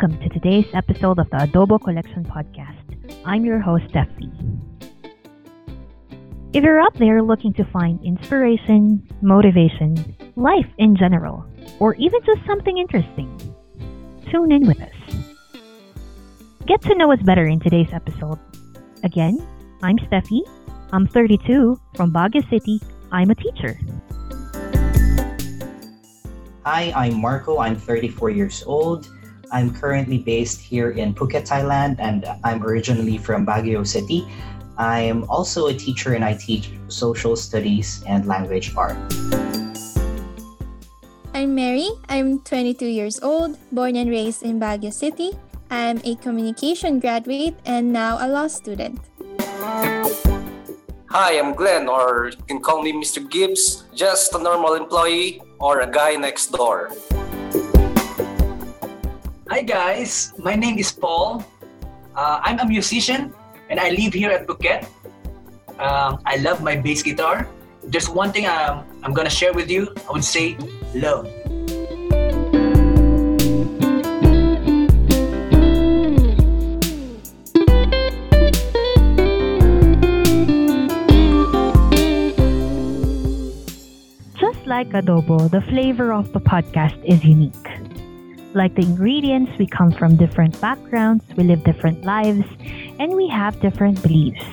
Welcome to today's episode of the Adobo Collection Podcast. I'm your host, Steffi. If you're out there looking to find inspiration, motivation, life in general, or even just something interesting, tune in with us. Get to know us better in today's episode. Again, I'm Steffi. I'm 32 from Baguio City. I'm a teacher. Hi, I'm Marco. I'm 34 years old. I'm currently based here in Phuket, Thailand, and I'm originally from Baguio City. I'm also a teacher and I teach social studies and language art. I'm Mary. I'm 22 years old, born and raised in Baguio City. I'm a communication graduate and now a law student. Hi, I'm Glenn, or you can call me Mr. Gibbs, just a normal employee or a guy next door. Hi guys, my name is Paul. Uh, I'm a musician and I live here at Phuket. Um, I love my bass guitar. There's one thing um, I'm gonna share with you. I would say love. Just like adobo, the flavor of the podcast is unique. Like the ingredients, we come from different backgrounds, we live different lives, and we have different beliefs.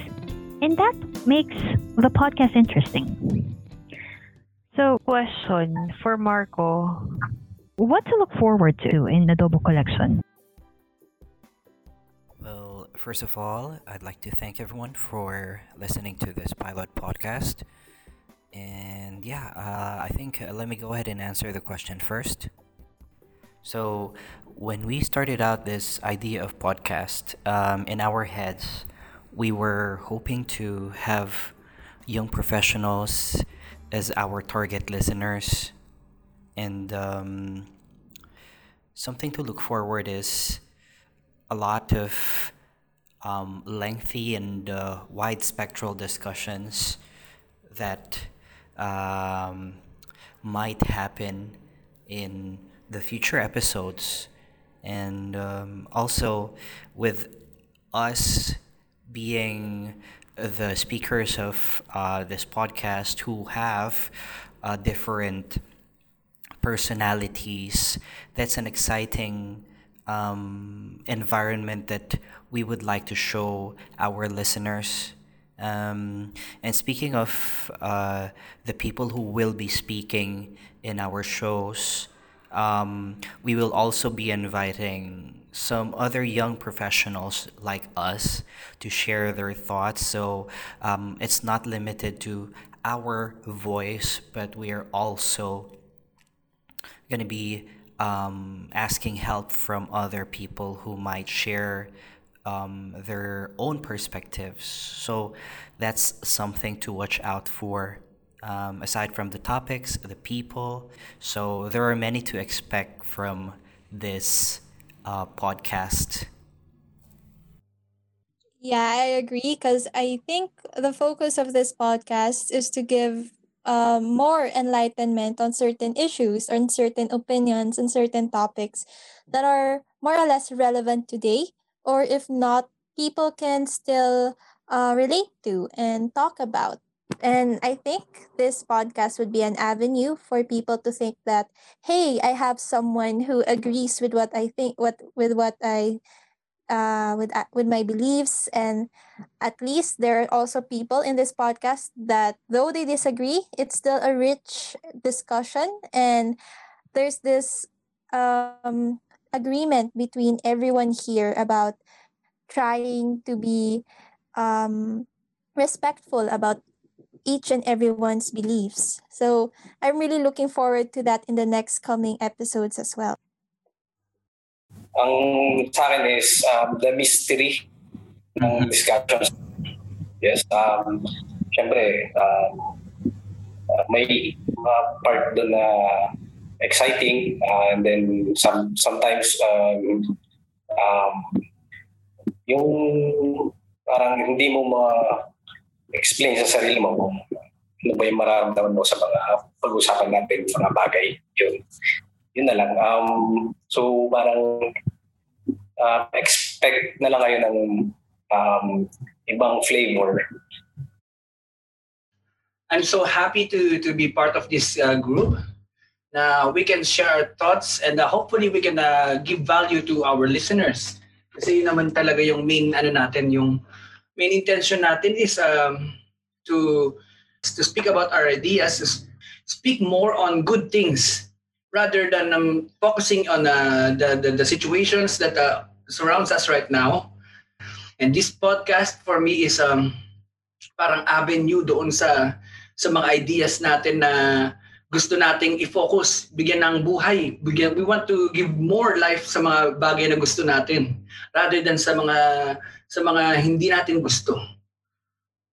And that makes the podcast interesting. So, question for Marco What to look forward to in the Adobo Collection? Well, first of all, I'd like to thank everyone for listening to this pilot podcast. And yeah, uh, I think uh, let me go ahead and answer the question first. So, when we started out this idea of podcast um, in our heads, we were hoping to have young professionals as our target listeners. And um, something to look forward is a lot of um, lengthy and uh, wide spectral discussions that um, might happen in the future episodes. And um, also with us being the speakers of uh, this podcast who have uh, different personalities, that's an exciting um, environment that we would like to show our listeners. Um, and speaking of uh, the people who will be speaking in our shows, um, we will also be inviting some other young professionals like us to share their thoughts. So um, it's not limited to our voice, but we are also going to be um, asking help from other people who might share um, their own perspectives. So that's something to watch out for. Um, aside from the topics, the people. So there are many to expect from this uh, podcast. Yeah, I agree because I think the focus of this podcast is to give uh, more enlightenment on certain issues, on certain opinions, and certain topics that are more or less relevant today, or if not, people can still uh, relate to and talk about. And I think this podcast would be an avenue for people to think that, hey, I have someone who agrees with what I think, what with what I, uh, with uh, with my beliefs, and at least there are also people in this podcast that, though they disagree, it's still a rich discussion, and there's this um agreement between everyone here about trying to be um respectful about each and everyone's beliefs. So I'm really looking forward to that in the next coming episodes as well. Ang sa akin is um, the mystery ng discussions. Yes, um, syempre, um, uh, may uh, part doon na exciting uh, and then some sometimes um, um, yung parang hindi mo ma explain sa sarili mo kung ano ba yung mararamdaman mo sa mga pag-usapan natin, mga bagay. Yun. Yun na lang. Um, so parang uh, expect na lang kayo ng um, ibang flavor. I'm so happy to to be part of this uh, group. Now we can share thoughts and uh, hopefully we can uh, give value to our listeners. Kasi yun naman talaga yung main ano natin, yung main intention natin is um, to to speak about our ideas, to speak more on good things rather than um, focusing on uh, the, the the situations that uh, surrounds us right now. And this podcast for me is um parang avenue doon sa sa mga ideas natin na gusto nating i-focus, bigyan ng buhay. Bigyan, we want to give more life sa mga bagay na gusto natin rather than sa mga sa mga hindi natin gusto.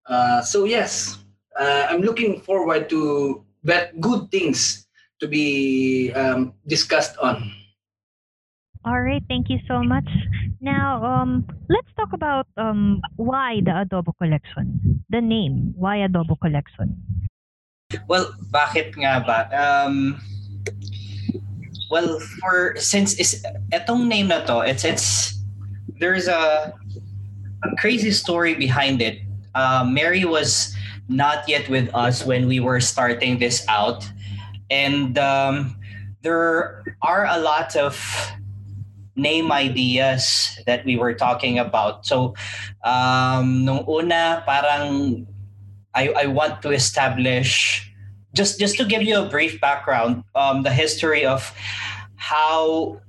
Uh, so yes, uh, I'm looking forward to that good things to be um, discussed on. All right, thank you so much. Now, um, let's talk about um, why the Adobo Collection. The name, why Adobo Collection? Well, bakit nga ba? Um, well, for since is etong name na to, it's it's there's a, crazy story behind it. Uh, Mary was not yet with us when we were starting this out, and um, there are a lot of name ideas that we were talking about. So, um, nung una, parang I, I want to establish just just to give you a brief background, um, the history of how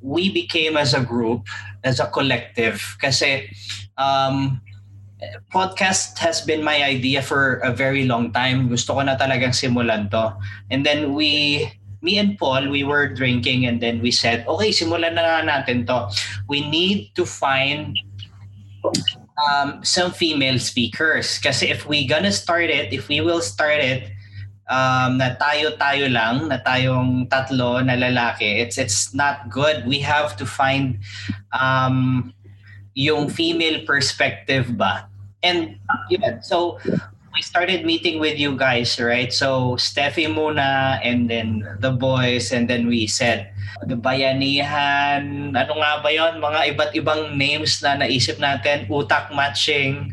we became as a group, as a collective. Kasi um, podcast has been my idea for a very long time. Gusto ko na talagang simulan to. And then we me and Paul, we were drinking and then we said, okay, simulan na natin to. We need to find um, some female speakers. Kasi if we gonna start it, if we will start it, um, na tayo-tayo lang, na tayong tatlo na lalaki, it's it's not good. We have to find um, yung female perspective ba. And yeah, so we started meeting with you guys, right? So Steffi muna and then the boys and then we said the bayanihan, ano nga ba yon Mga iba't ibang names na naisip natin, utak matching,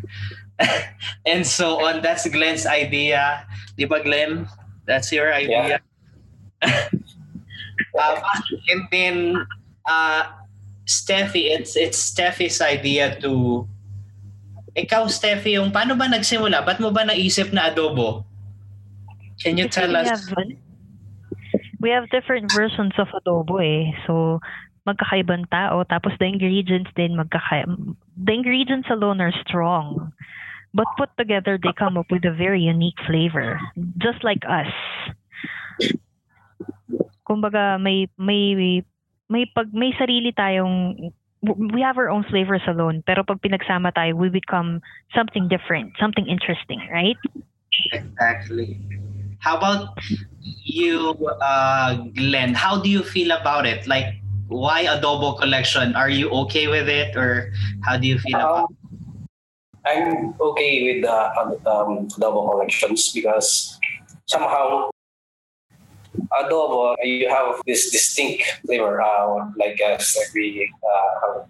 and so on. That's Glenn's idea. Di ba Glenn? That's your idea. Yeah. um, and then uh, Steffi, it's it's Steffi's idea to ikaw, Steffi, yung paano ba nagsimula? Ba't mo ba naisip na adobo? Can you tell we us? Have, we have different versions of adobo eh. So, magkakaibang tao. Tapos the ingredients din magkaka The ingredients alone are strong. But put together, they come up with a very unique flavor. Just like us. Kumbaga, may, may, may, pag, may sarili tayong we have our own flavors alone, pero pag pinagsama tayo, we become something different, something interesting, right? Exactly. How about you, uh, Glenn? How do you feel about it? Like, why adobo collection? Are you okay with it, or how do you feel about? it? I'm okay with the um, adobo collections because somehow adobo, you have this distinct flavor, uh, like as like we uh,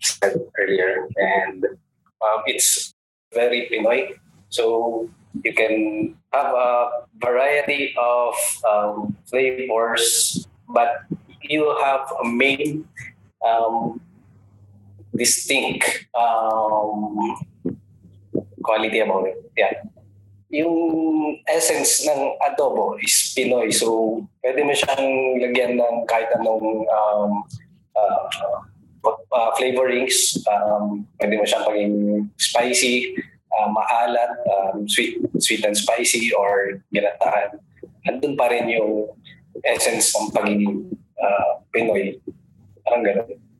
said earlier, and um, it's very Pinoy. So you can have a variety of um, flavors, but you have a main um, distinct um, quality about it. Yeah. yung essence ng adobo is Pinoy. So, pwede mo siyang lagyan ng kahit anong um, uh, uh, flavorings. Um, pwede mo siyang paging spicy, uh, maalat, um, sweet, sweet and spicy, or ginatahan. Andun pa rin yung essence ng pagiging uh, Pinoy. Parang gano'n.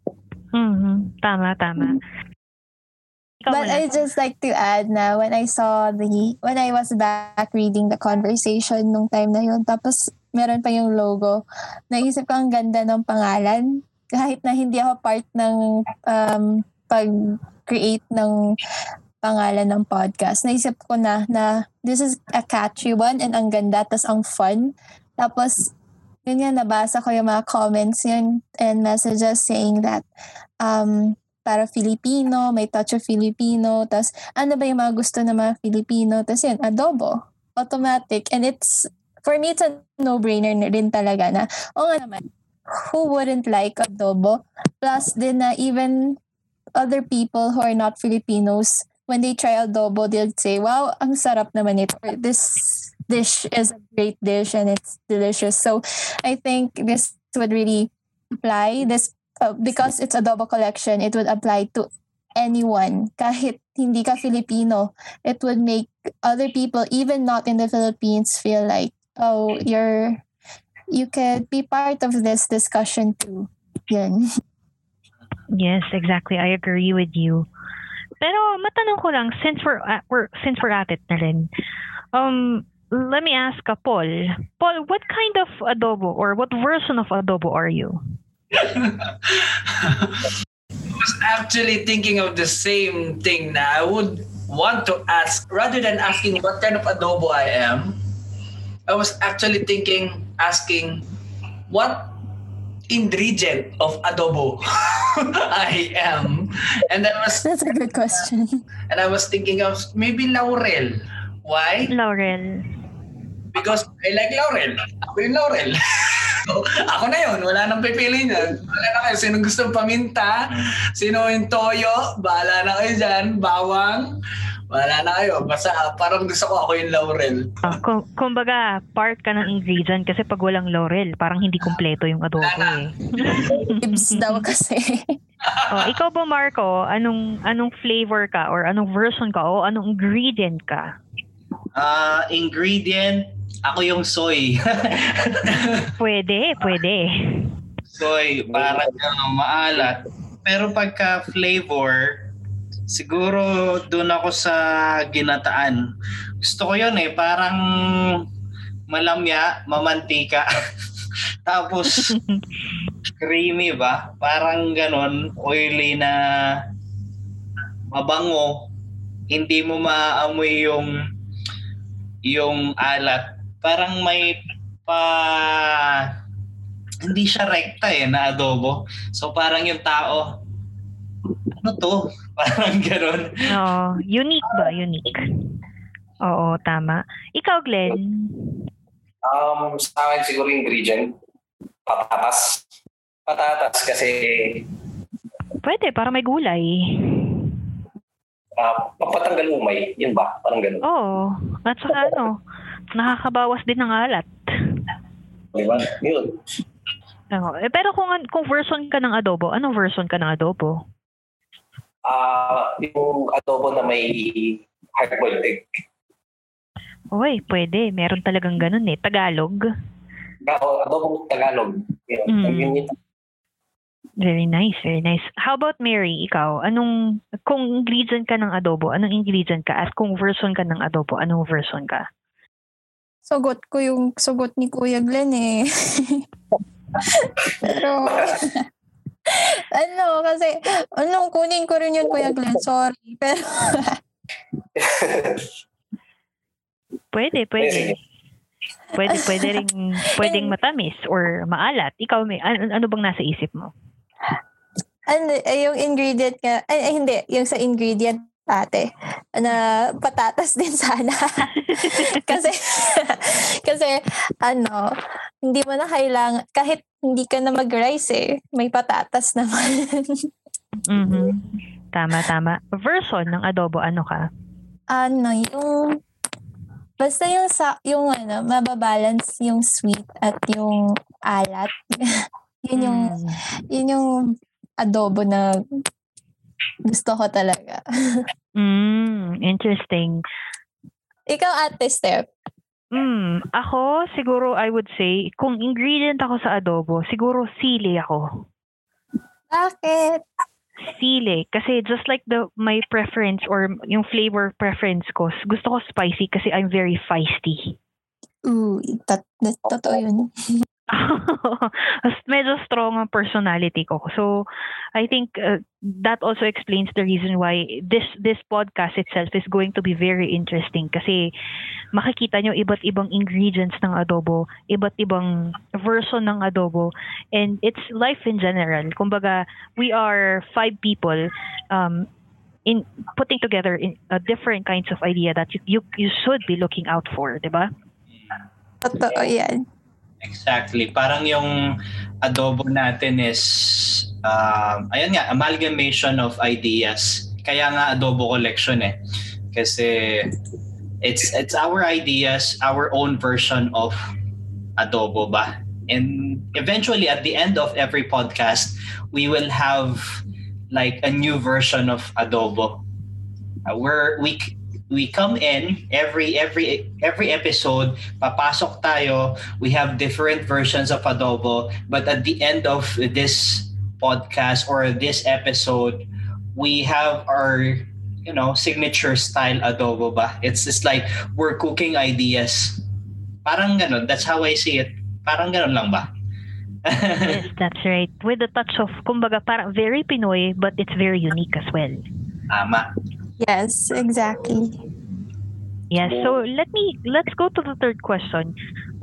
Mm-hmm. Tama, tama. But I just like to add na when I saw the, when I was back reading the conversation nung time na yun, tapos meron pa yung logo, naisip ko ang ganda ng pangalan. Kahit na hindi ako part ng um, pag-create ng pangalan ng podcast, naisip ko na na this is a catchy one and ang ganda, tapos ang fun. Tapos yun yan, nabasa ko yung mga comments yun and messages saying that um, para Filipino, may touch of Filipino, tas ano ba yung mga gusto ng mga Filipino, tas yun, adobo, automatic. And it's, for me, it's a no-brainer rin talaga na, o nga naman, who wouldn't like adobo? Plus din na even other people who are not Filipinos, when they try adobo, they'll say, wow, ang sarap naman ito. This dish is a great dish and it's delicious. So I think this would really apply this uh, because it's a adobo collection. It would apply to anyone kahit hindi ka Filipino. It would make other people even not in the Philippines feel like oh you're you could be part of this discussion too. Yun. Yes, exactly. I agree with you. Pero matanong ko lang since we're, at, we're since we're at it na rin. Um let me ask a Paul. Paul, what kind of adobo or what version of adobo are you? I was actually thinking of the same thing na I would want to ask rather than asking what kind of adobo I am. I was actually thinking asking what ingredient of adobo I am. And that was That's a good question. and I was thinking of maybe laurel. Why? Laurel. Because I like laurel. Ako yung laurel. So, ako na yun. Wala nang pipili niyan. Wala na kayo. Sino gusto paminta? Sino yung toyo? Bahala na kayo dyan. Bawang. Wala na kayo. Basta parang gusto ko ako yung laurel. Uh, kum- kumbaga, part ka ng ingredient kasi pag walang laurel, parang hindi kumpleto yung adobo eh. Ibs daw kasi. oh, ikaw ba Marco, anong anong flavor ka or anong version ka o anong ingredient ka? Ah, ingredient, ako yung soy. Pwede, pwede. soy, parang ano, maalat. Pero pagka flavor, siguro doon ako sa ginataan. Gusto ko yun eh, parang malamya, mamantika. Tapos creamy ba? Parang ganon, oily na mabango. Hindi mo maamoy yung yung alat. Parang may pa hindi siya rekta eh na adobo. So parang yung tao ano to? Parang ganon. Oo, unique ba? Unique. Oo, tama. Ikaw, Glenn? Um, sa akin siguro ingredient, patatas. Patatas kasi Pwede, para may gulay. uh, papatanggal umay. Yun ba? Parang ganun. Oo. At saka ano, nakakabawas din ng alat. Di ba? Yun. Oo. Eh, pero kung, kung version ka ng adobo, anong version ka ng adobo? Ah, yung adobo na may hard-boiled egg. Uy, pwede. Meron talagang ganun eh. Tagalog. Ako, adobo Tagalog. Yun. Mm. Very nice, very nice. How about Mary, ikaw? Anong, kung ingredient ka ng adobo, anong ingredient ka? At kung version ka ng adobo, anong version ka? Sugot ko yung sugot ni Kuya Glenn eh. Pero, ano, kasi, ano, kunin ko rin yun, Kuya Glenn. Sorry. Pero, Pwede, pwede. Pwede, pwede rin, pwedeng matamis or maalat. Ikaw, may, ano, ano bang nasa isip mo? ano, yung ingredient nga, ay, ay, hindi, yung sa ingredient ate, na patatas din sana. kasi, kasi, ano, hindi mo na kailangan, kahit hindi ka na mag-rice eh, may patatas naman. Mhm. Tama, tama. Version ng adobo, ano ka? ano, yung basta yung sa yung ano, mababalance yung sweet at yung alat. yun yung Mm. yun yung adobo na gusto ko talaga. Mm, interesting. Ikaw ate Steph. Mm, ako siguro I would say kung ingredient ako sa adobo, siguro sili ako. Bakit? Sili kasi just like the my preference or yung flavor preference ko, gusto ko spicy kasi I'm very feisty. Ooh, tot, totoo yun. medyo strong ang personality ko. So, I think uh, that also explains the reason why this this podcast itself is going to be very interesting kasi makikita nyo iba't ibang ingredients ng adobo, iba't ibang version ng adobo, and it's life in general. Kumbaga, we are five people um, in putting together in uh, different kinds of idea that you, you you should be looking out for, 'di ba? Totoo yan. Exactly. Parang yung adobo natin is, um, ayun nga, amalgamation of ideas. Kaya nga adobo collection eh. Kasi it's it's our ideas, our own version of adobo ba? And eventually at the end of every podcast, we will have like a new version of adobo. Uh, where we we come in every every every episode papasok tayo we have different versions of adobo but at the end of this podcast or this episode we have our you know signature style adobo ba it's just like we're cooking ideas parang ganun that's how I see it parang ganun lang ba yes, that's right. With a touch of, kumbaga, parang very Pinoy, but it's very unique as well. Tama. Yes, exactly. Yes. So let me let's go to the third question.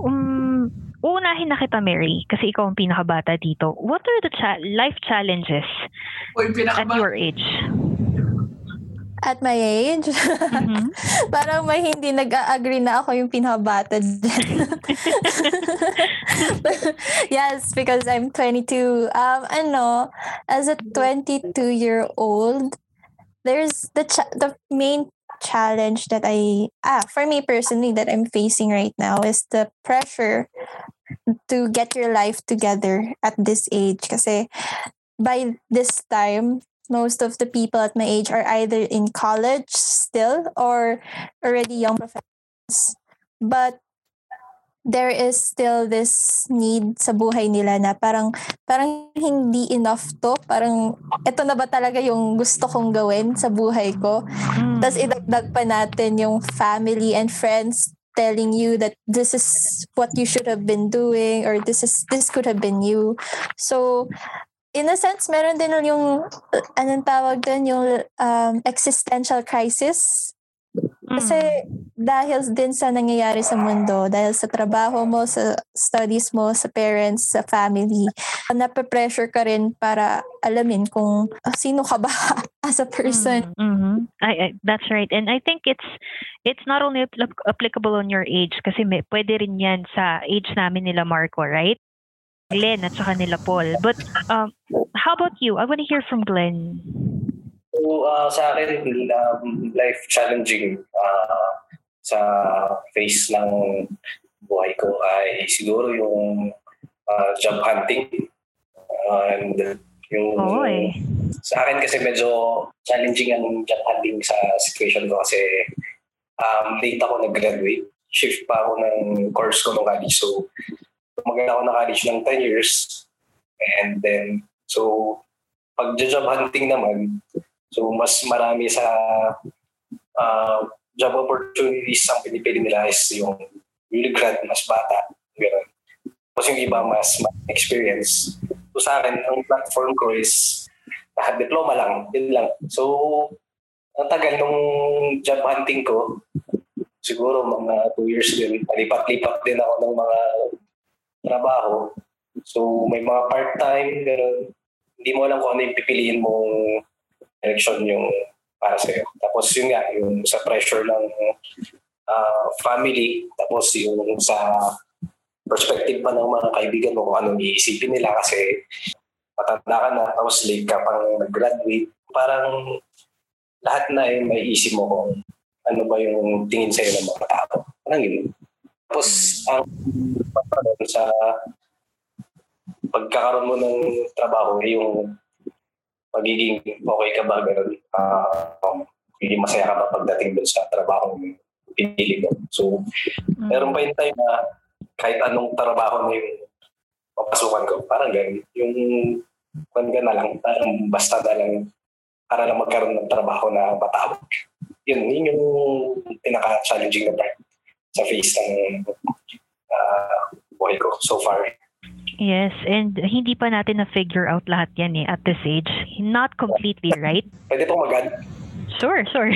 Um uunahin na kita Mary kasi ikaw ang pinakabata dito. What are the cha- life challenges at your age? At my age, Mhm. parang may hindi nag-agree na ako yung pinakabata dyan. yes, because I'm 22. Um, ano, as a 22-year-old, there's the the main challenge that I ah for me personally that I'm facing right now is the pressure to get your life together at this age. Kasi by this time most of the people at my age are either in college still or already young professionals. But there is still this need sa buhay nila na parang parang hindi enough to parang ito na ba talaga yung gusto kong gawin sa buhay ko Mm. tapos idagdag pa natin yung family and friends telling you that this is what you should have been doing or this is this could have been you. So in a sense meron din yung anong tawag doon yung um, existential crisis kasi dahil din sa nangyayari sa mundo, dahil sa trabaho mo, sa studies mo, sa parents, sa family, nape-pressure ka rin para alamin kung ah, sino ka ba as a person. Mm-hmm. I, I, that's right. And I think it's it's not only apl- applicable on your age kasi may, pwede rin yan sa age namin nila Marco, right? Glenn at saka nila Paul. But um, how about you? I want to hear from Glenn. So, ah, sa akin, um, life challenging ah, sa phase ng buhay ko ay siguro yung ah, job hunting. and yung Oy. sa akin kasi medyo challenging ang job hunting sa situation ko kasi um, late ako nag-graduate. Shift pa ako ng course ko nung college. So, magaling ako na college ng 10 years. And then, so, pag job hunting naman, so mas marami sa uh, job opportunities ang pinipili nila is yung newly grad, mas bata. Ganun. Tapos yung iba mas, experience. So sa akin, ang platform ko is lahat diploma lang. Yun lang. So, ang tagal nung job hunting ko, siguro mga two years din. Palipat-lipat din ako ng mga trabaho. So, may mga part-time, gano'n. Hindi mo alam kung ano yung pipiliin mong direction yung para sa'yo. Tapos yun nga, yung sa pressure ng ah, family, tapos yung sa perspective pa ng mga kaibigan mo kung anong iisipin nila kasi matanda ka na, tapos late ka pang nag-graduate. Parang lahat na eh, may isip mo kung ano ba yung tingin sa'yo ng mga tao. Parang yun. Tapos ang sa pagkakaroon mo ng trabaho, eh, yung magiging okay ka ba, ganun. Ah, um, magiging masaya ka ba pagdating doon sa trabaho mo pinili mo. So, meron pa yung time na kahit anong trabaho na yung papasukan ko, parang ganun. Yung kwan ka na lang, parang basta na lang para lang magkaroon ng trabaho na matawag. Yun, yun yung pinaka-challenging na part sa face ng ah, buhay ko so far. Yes, and hindi pa natin na-figure out lahat yan eh at this age. Not completely, right? Pwede pong mag Sure, sure.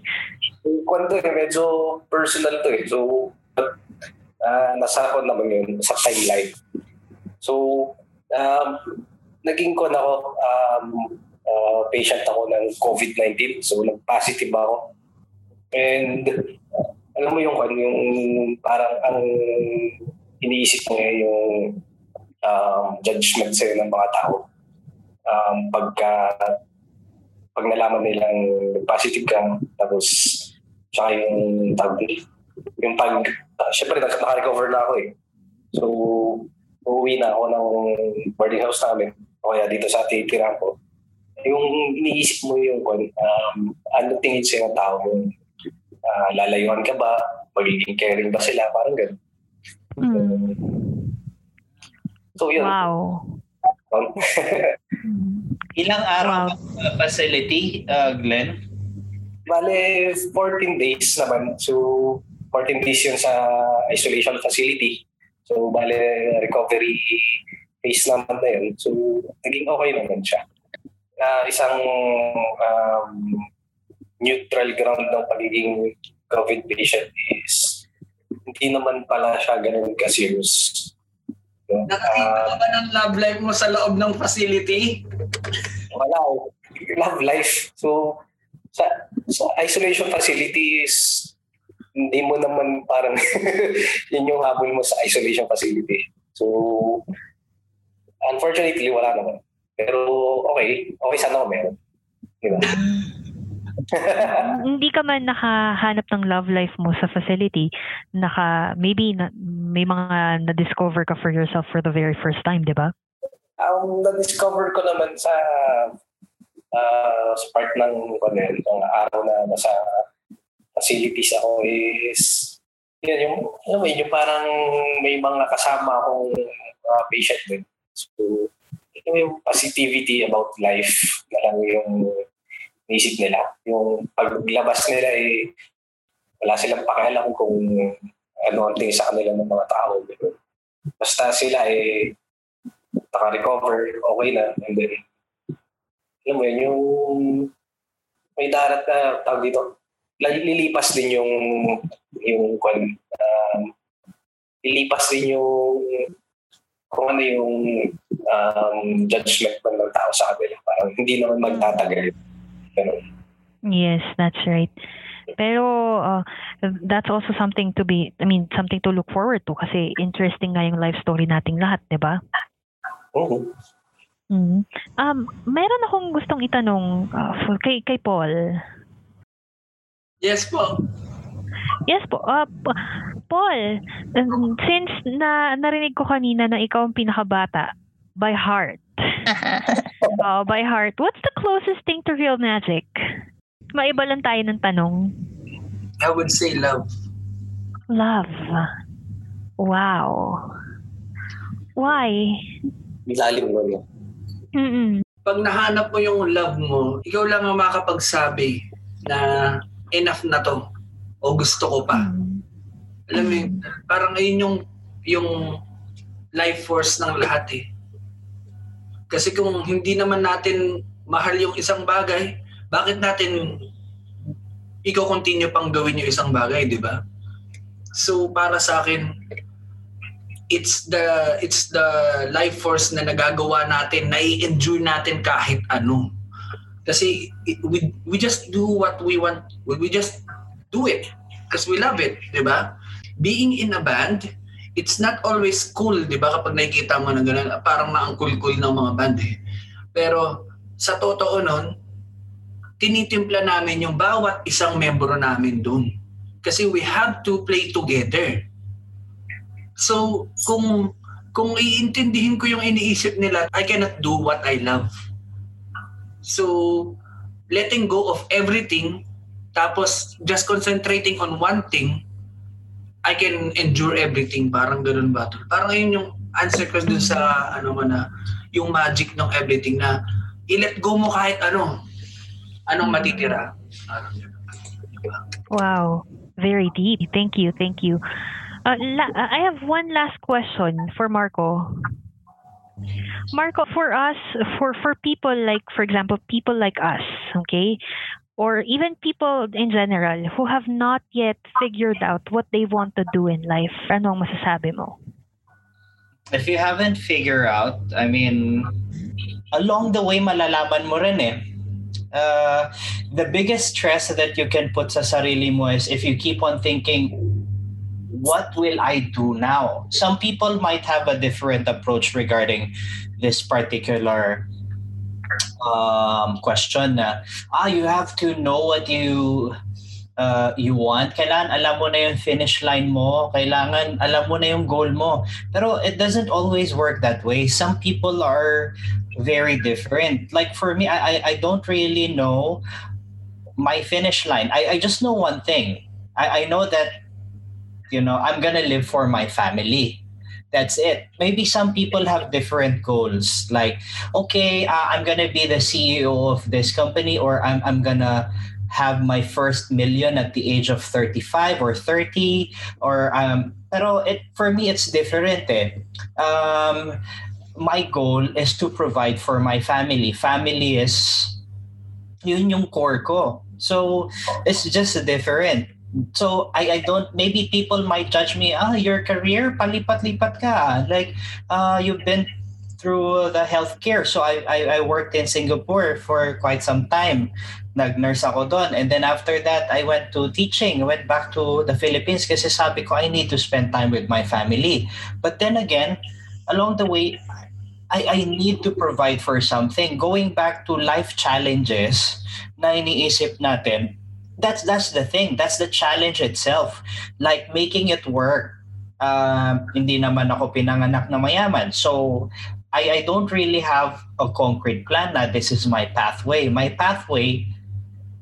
Kwento eh, medyo personal to eh. So, uh, nasa ako naman yun sa timeline. So, um, naging ko na ako, um, uh, patient ako ng COVID-19. So, nag-positive ako. And, alam mo yung, yung parang ang iniisip mo eh, yung um, judgment sa'yo ng mga tao. Um, pagka pag nalaman nilang positive ka, tapos saka yung tag yung pag, uh, syempre naka-recover na ako eh. So, uuwi na ako ng boarding house namin, o kaya dito sa titira ko. Yung iniisip mo yung um, ano tingin sa'yo ng tao, uh, lalayuan ka ba, magiging caring ba sila, parang gano'n. Mm. So, yun. Wow. Ilang araw wow. uh, facility, uh, Glenn? Bale, 14 days naman. So, 14 days yun sa isolation facility. So, bale, recovery phase naman na yun. So, naging okay naman siya. Na uh, isang um, neutral ground ng pagiging COVID patient is hindi naman pala siya ganun ka-serious. Nakakita ka ba ng love life mo sa loob ng facility? Wala. Love life. So, sa, sa isolation facilities, hindi mo naman parang yun yung habol mo sa isolation facility. So, unfortunately, wala naman. Pero okay. Okay sana ko meron. Diba? hindi ka man nakahanap ng love life mo sa facility, naka maybe na, may mga na-discover ka for yourself for the very first time, 'di ba? Um, na-discover ko naman sa uh, sa part ng ano ng araw na nasa facilities ako is yun, yung, ano, yung parang may mga kasama akong uh, patient din. So, yung positivity about life na lang yung isip nila. Yung paglabas nila eh, wala silang pakialam kung ano ang tingin sa kanila ng mga tao. Basta sila eh, naka-recover, okay na. And then, alam mo yun, yung may darat na tawag dito, lilipas din yung yung um, lilipas din yung kung ano yung um, judgment ng tao sa kanila. Parang hindi naman magtatagal. Ganun. Yes, that's right. Pero uh, that's also something to be, I mean, something to look forward to kasi interesting nga yung life story nating lahat, di ba? Oo. Mm-hmm. Um, meron akong gustong itanong uh, kay, kay Paul. Yes po. Yes po. Uh, Paul, um, since na narinig ko kanina na ikaw ang pinakabata by heart, oh, by heart. What's the closest thing to real magic? Maiba lang tayo ng tanong. I would say love. Love. Wow. Why? Lalim mo yun. Mm-mm. Pag nahanap mo yung love mo, ikaw lang ang makapagsabi na enough na to o gusto ko pa. Mm. Alam mo, yun, parang ayun yung yung life force ng lahat eh. Kasi kung hindi naman natin mahal yung isang bagay, bakit natin ikaw continue pang gawin yung isang bagay, di ba? So para sa akin, it's the it's the life force na nagagawa natin, na i-enjoy natin kahit ano. Kasi we we just do what we want. We just do it because we love it, di ba? Being in a band, it's not always cool, di ba? Kapag nakikita mo na gano'n, parang naangkul-cool ng mga band eh. Pero sa totoo nun, tinitimpla namin yung bawat isang membro namin doon. Kasi we have to play together. So, kung kung iintindihin ko yung iniisip nila, I cannot do what I love. So, letting go of everything, tapos just concentrating on one thing, I can endure everything. Parang ganun ba? Parang yun yung answer ko dun sa ano man na yung magic ng everything na i-let go mo kahit ano. Anong matitira. Wow. Very deep. Thank you. Thank you. Uh, la- uh, I have one last question for Marco. Marco, for us, for for people like, for example, people like us, okay, or even people in general who have not yet figured out what they want to do in life, ano ang masasabi mo? If you haven't figured out, I mean, along the way malalaman mo rin eh. Uh, the biggest stress that you can put sa sarili mo is if you keep on thinking, what will I do now? Some people might have a different approach regarding this particular um, question na, ah, you have to know what you uh, you want. Kailangan alam mo na yung finish line mo. Kailangan alam mo na yung goal mo. Pero it doesn't always work that way. Some people are very different. Like for me, I, I, I don't really know my finish line. I, I just know one thing. I, I know that, you know, I'm going to live for my family. That's it. Maybe some people have different goals. Like, okay, uh, I'm to be the CEO of this company or I'm, I'm to have my first million at the age of 35 or 30 or um pero it for me it's different eh. Um my goal is to provide for my family. Family is yun yung core ko. So it's just different. So I, I don't maybe people might judge me, ah, your career, palipat-lipat ka. Like uh, you've been through the healthcare. So I, I, I worked in Singapore for quite some time. Nag-nurse ako doon. And then after that, I went to teaching. I went back to the Philippines kasi sabi ko, I need to spend time with my family. But then again, along the way, I, I need to provide for something. Going back to life challenges na iniisip natin, that's that's the thing. That's the challenge itself. Like making it work. Uh, hindi naman ako pinanganak na mayaman. So I, I don't really have a concrete plan na this is my pathway. My pathway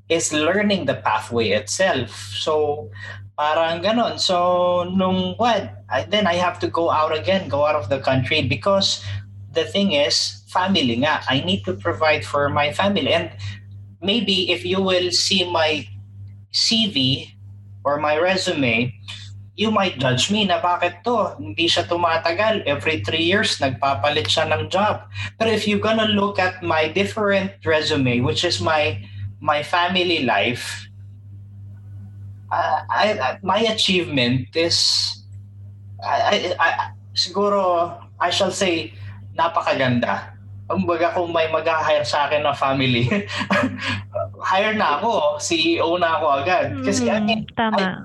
is learning the pathway itself. So parang ganon. So nung what? I, then I have to go out again, go out of the country because the thing is, family nga. I need to provide for my family. And maybe if you will see my CV or my resume, you might judge me na bakit to, hindi siya tumatagal. Every three years, nagpapalit siya ng job. But if you're gonna look at my different resume, which is my my family life, uh, I, I, my achievement is, I, I, I, siguro, I shall say, napakaganda. Kumbaga kung may mag-hire sa akin na family, hire na ako, CEO na ako agad. Kasi I mean, Tama. I-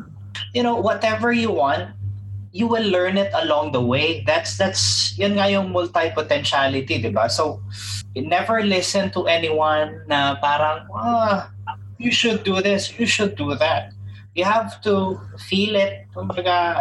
you know, whatever you want, you will learn it along the way. That's that's yun nga yung multi-potentiality, di ba? So, you never listen to anyone na parang, ah, you should do this, you should do that. You have to feel it.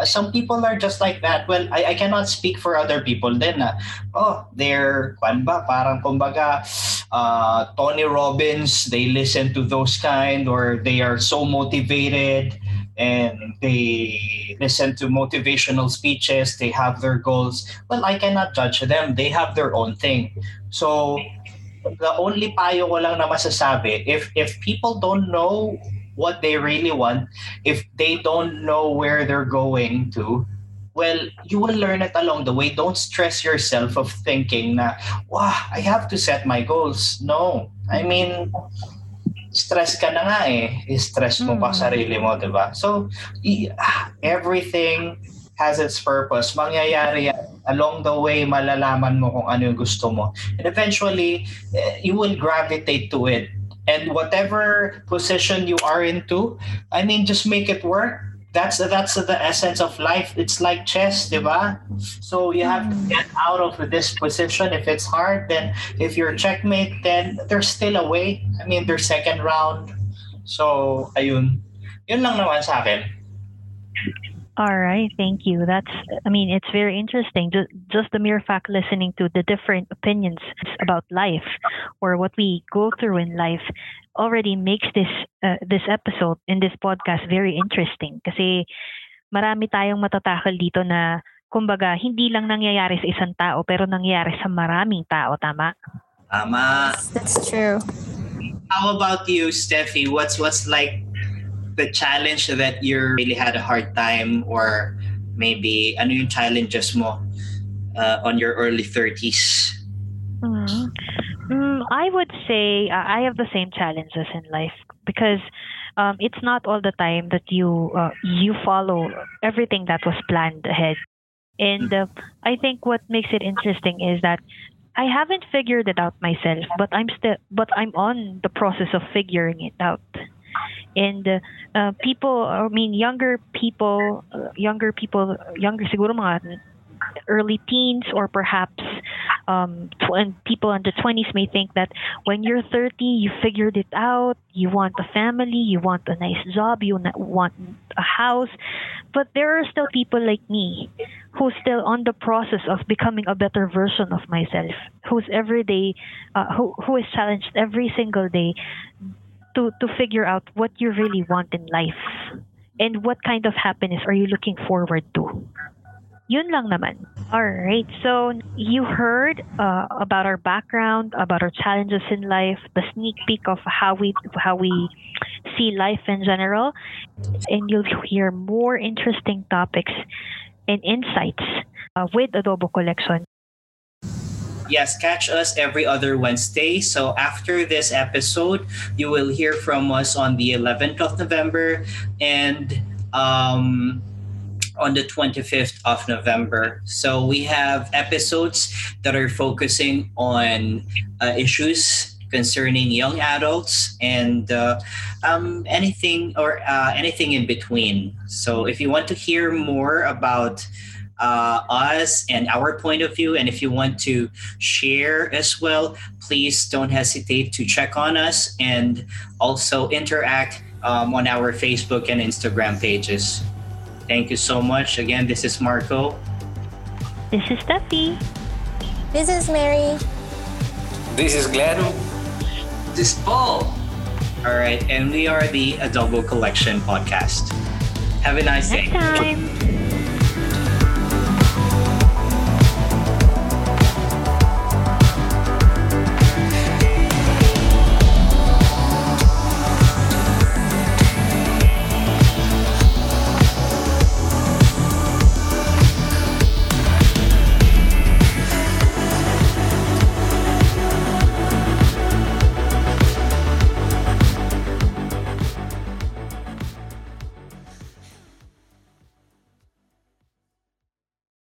Some people are just like that. Well, I, I cannot speak for other people then. Na, oh, they're, kwan ba, parang kumbaga, uh, Tony Robbins, they listen to those kind or they are so motivated and they listen to motivational speeches, they have their goals. Well, I cannot judge them. They have their own thing. So, the only payo ko lang na masasabi, if if people don't know what they really want, if they don't know where they're going to, well, you will learn it along the way. Don't stress yourself of thinking na, wow, I have to set my goals. No. I mean, stress ka na nga eh. Stress mo pa Mm. sarili mo, di ba? So, ah, everything has its purpose. Mangyayari yan. Along the way, malalaman mo kung ano yung gusto mo. And eventually, eh, you will gravitate to it. And whatever position you are into, I mean, just make it work. That's that's the essence of life. It's like chess, di ba? So you have to get out of this position. If it's hard, then if you're checkmate, then there's still a way. I mean, there's second round. So, ayun. Yun lang naman sa akin. All right, thank you. That's, I mean, it's very interesting. Just, just the mere fact listening to the different opinions about life or what we go through in life already makes this uh, this episode in this podcast very interesting. Kasi marami tayong matatakal dito na kumbaga hindi lang nangyayari sa isang tao pero nangyayari sa maraming tao, tama? Tama. That's true. How about you, Steffi? What's what's like the challenge that you really had a hard time or maybe ano yung challenges mo uh, on your early 30s? Mm. Mm, I would say uh, I have the same challenges in life because um, it's not all the time that you uh, you follow everything that was planned ahead. And uh, I think what makes it interesting is that I haven't figured it out myself, but I'm still but I'm on the process of figuring it out. And uh, people, I mean, younger people, uh, younger people, younger siguro mga early teens or perhaps um, tw- people under 20s may think that when you're 30, you figured it out, you want a family, you want a nice job, you want a house. But there are still people like me who's still on the process of becoming a better version of myself, who's every day, uh, who, who is challenged every single day to, to figure out what you really want in life and what kind of happiness are you looking forward to. Yun lang naman. All right. So you heard uh, about our background, about our challenges in life, the sneak peek of how we how we see life in general, and you'll hear more interesting topics and insights uh, with Adobo Collection. Yes, catch us every other Wednesday. So after this episode, you will hear from us on the 11th of November and um, on the 25th of November. So we have episodes that are focusing on uh, issues concerning young adults and uh, um, anything or uh, anything in between. So if you want to hear more about uh, us and our point of view, and if you want to share as well, please don't hesitate to check on us and also interact um, on our Facebook and Instagram pages. Thank you so much. Again, this is Marco. This is Steffi. This is Mary. This is Glenn. This is Paul. All right, and we are the Adobo Collection podcast. Have a nice Next day. time.